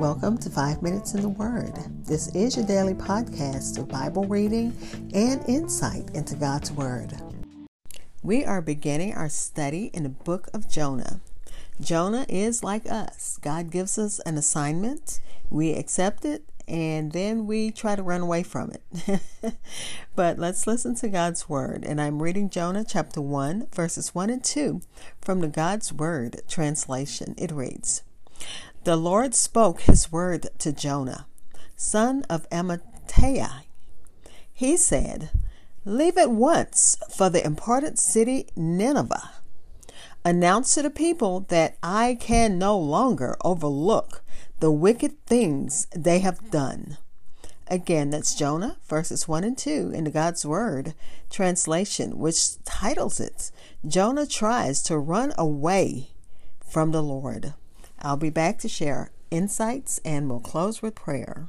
Welcome to Five Minutes in the Word. This is your daily podcast of Bible reading and insight into God's Word. We are beginning our study in the book of Jonah. Jonah is like us. God gives us an assignment, we accept it, and then we try to run away from it. but let's listen to God's Word. And I'm reading Jonah chapter 1, verses 1 and 2 from the God's Word translation. It reads, the Lord spoke his word to Jonah, son of Amittai. He said, Leave at once for the important city Nineveh. Announce to the people that I can no longer overlook the wicked things they have done. Again, that's Jonah verses 1 and 2 in the God's Word translation, which titles it Jonah Tries to Run Away from the Lord. I'll be back to share insights and we'll close with prayer.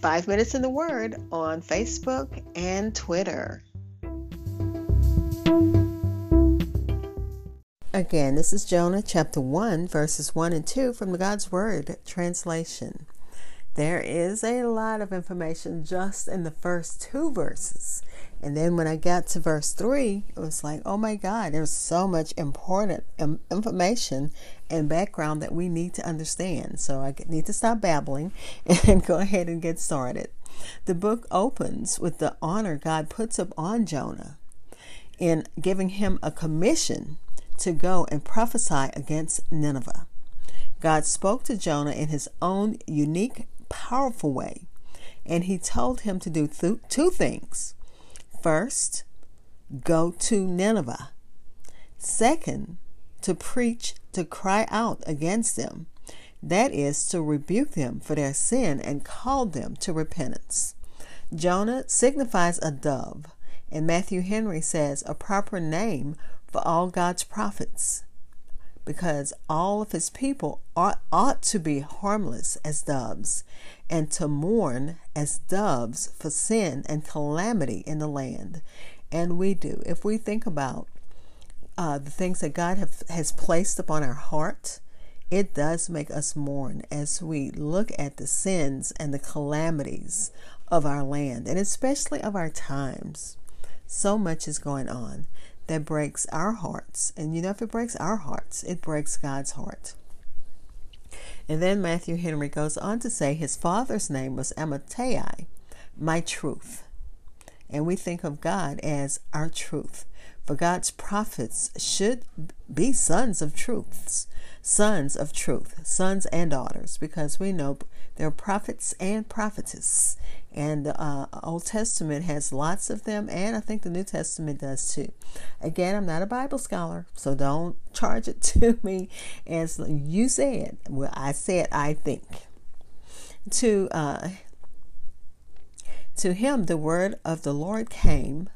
Five Minutes in the Word on Facebook and Twitter. Again, this is Jonah chapter 1, verses 1 and 2 from the God's Word translation. There is a lot of information just in the first two verses. And then when I got to verse 3, it was like, oh my God, there's so much important information and background that we need to understand. So I need to stop babbling and go ahead and get started. The book opens with the honor God puts up on Jonah in giving him a commission to go and prophesy against Nineveh. God spoke to Jonah in his own unique powerful way. And he told him to do th- two things. First, go to Nineveh. Second, to preach, to cry out against them. That is, to rebuke them for their sin and call them to repentance. Jonah signifies a dove, and Matthew Henry says a proper name for all God's prophets because all of his people ought, ought to be harmless as doves and to mourn as doves for sin and calamity in the land. And we do. If we think about uh, the things that God have, has placed upon our heart, it does make us mourn as we look at the sins and the calamities of our land and especially of our times. So much is going on that breaks our hearts. And you know, if it breaks our hearts, it breaks God's heart. And then Matthew Henry goes on to say his father's name was Amittai, my truth. And we think of God as our truth. For God's prophets should be sons of truths, sons of truth, sons and daughters, because we know they're prophets and prophetess. And the uh, Old Testament has lots of them, and I think the New Testament does too. Again, I'm not a Bible scholar, so don't charge it to me as you said. Well, I said I think. To uh, to him, the word of the Lord came,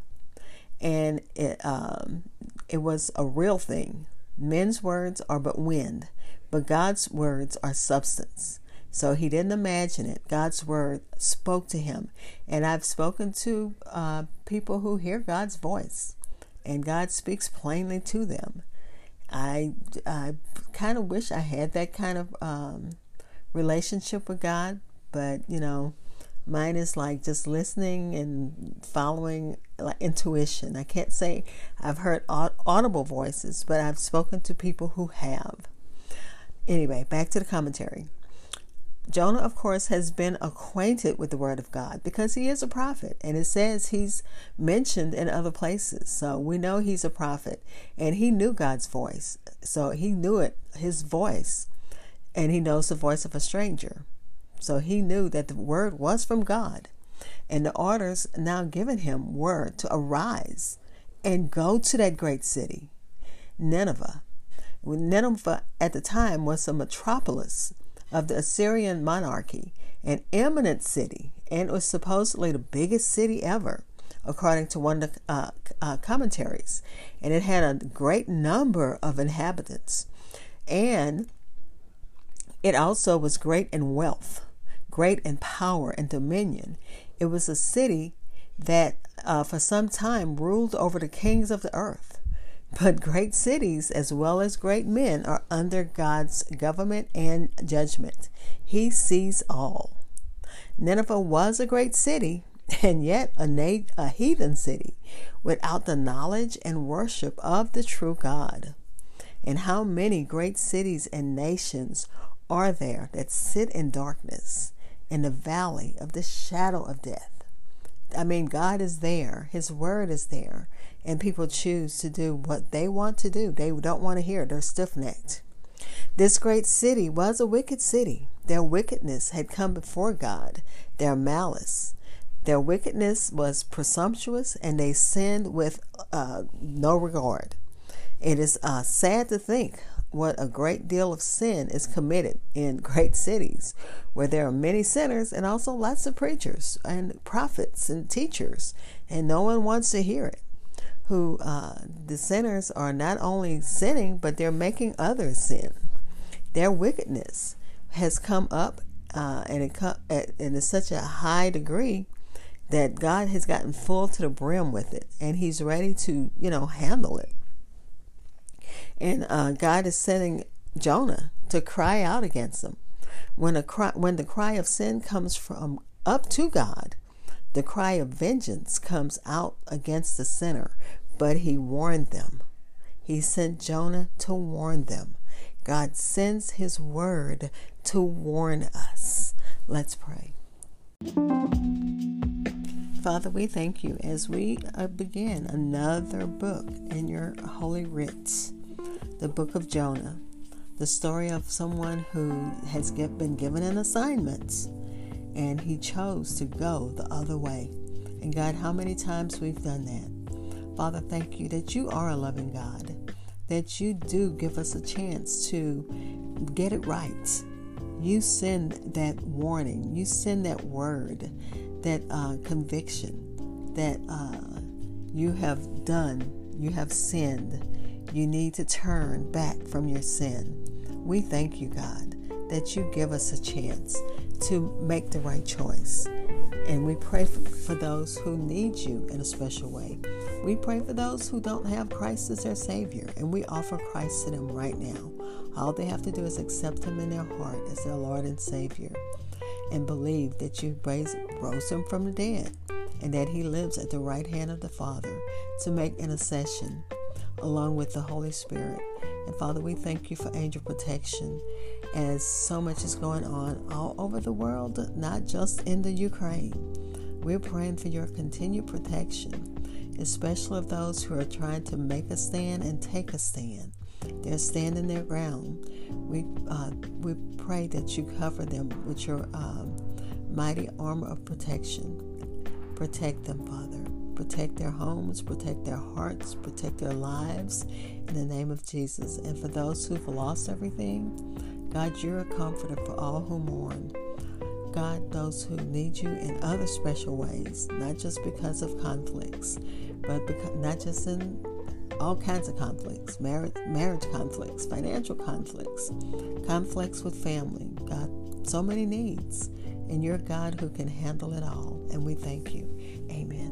and it um, it was a real thing. Men's words are but wind, but God's words are substance. So he didn't imagine it. God's word spoke to him. And I've spoken to uh, people who hear God's voice, and God speaks plainly to them. I, I kind of wish I had that kind of um, relationship with God, but you know, mine is like just listening and following like intuition. I can't say I've heard audible voices, but I've spoken to people who have. Anyway, back to the commentary. Jonah, of course, has been acquainted with the Word of God because he is a prophet, and it says he's mentioned in other places. So we know he's a prophet, and he knew God's voice. So he knew it, his voice, and he knows the voice of a stranger. So he knew that the Word was from God, and the orders now given him were to arise and go to that great city, Nineveh. Nineveh at the time was a metropolis of the Assyrian monarchy, an eminent city, and was supposedly the biggest city ever, according to one of the uh, uh, commentaries. And it had a great number of inhabitants. And it also was great in wealth, great in power and dominion. It was a city that uh, for some time ruled over the kings of the earth. But great cities, as well as great men, are under God's government and judgment. He sees all. Nineveh was a great city, and yet a, na- a heathen city, without the knowledge and worship of the true God. And how many great cities and nations are there that sit in darkness, in the valley of the shadow of death? I mean, God is there, His word is there, and people choose to do what they want to do. They don't want to hear, they're stiff necked. This great city was a wicked city. Their wickedness had come before God, their malice. Their wickedness was presumptuous, and they sinned with uh, no regard. It is uh, sad to think what a great deal of sin is committed in great cities where there are many sinners and also lots of preachers and prophets and teachers, and no one wants to hear it. Who uh, the sinners are not only sinning, but they're making others sin. Their wickedness has come up, uh, and it come at, and it's such a high degree that God has gotten full to the brim with it, and He's ready to, you know, handle it. And uh, God is sending Jonah to cry out against them. When a cry, when the cry of sin comes from up to God, the cry of vengeance comes out against the sinner. But He warned them. He sent Jonah to warn them. God sends His word to warn us. Let's pray. Father, we thank you as we uh, begin another book in your holy writs, the book of Jonah, the story of someone who has get, been given an assignment and he chose to go the other way. And God, how many times we've done that. Father, thank you that you are a loving God, that you do give us a chance to get it right. You send that warning, you send that word that uh, conviction that uh, you have done, you have sinned, you need to turn back from your sin. We thank you, God, that you give us a chance to make the right choice. And we pray for those who need you in a special way. We pray for those who don't have Christ as their Savior, and we offer Christ to them right now. All they have to do is accept Him in their heart as their Lord and Savior and believe that you rose him from the dead and that he lives at the right hand of the Father to make intercession along with the Holy Spirit. And Father, we thank you for angel protection as so much is going on all over the world, not just in the Ukraine. We're praying for your continued protection, especially of those who are trying to make a stand and take a stand. They're standing their ground. We uh, we pray that you cover them with your um, mighty armor of protection. Protect them, Father. Protect their homes, protect their hearts, protect their lives in the name of Jesus. And for those who've lost everything, God, you're a comforter for all who mourn. God, those who need you in other special ways, not just because of conflicts, but because, not just in all kinds of conflicts marriage, marriage conflicts, financial conflicts, conflicts with family. God, so many needs. And you're God who can handle it all. And we thank you. Amen.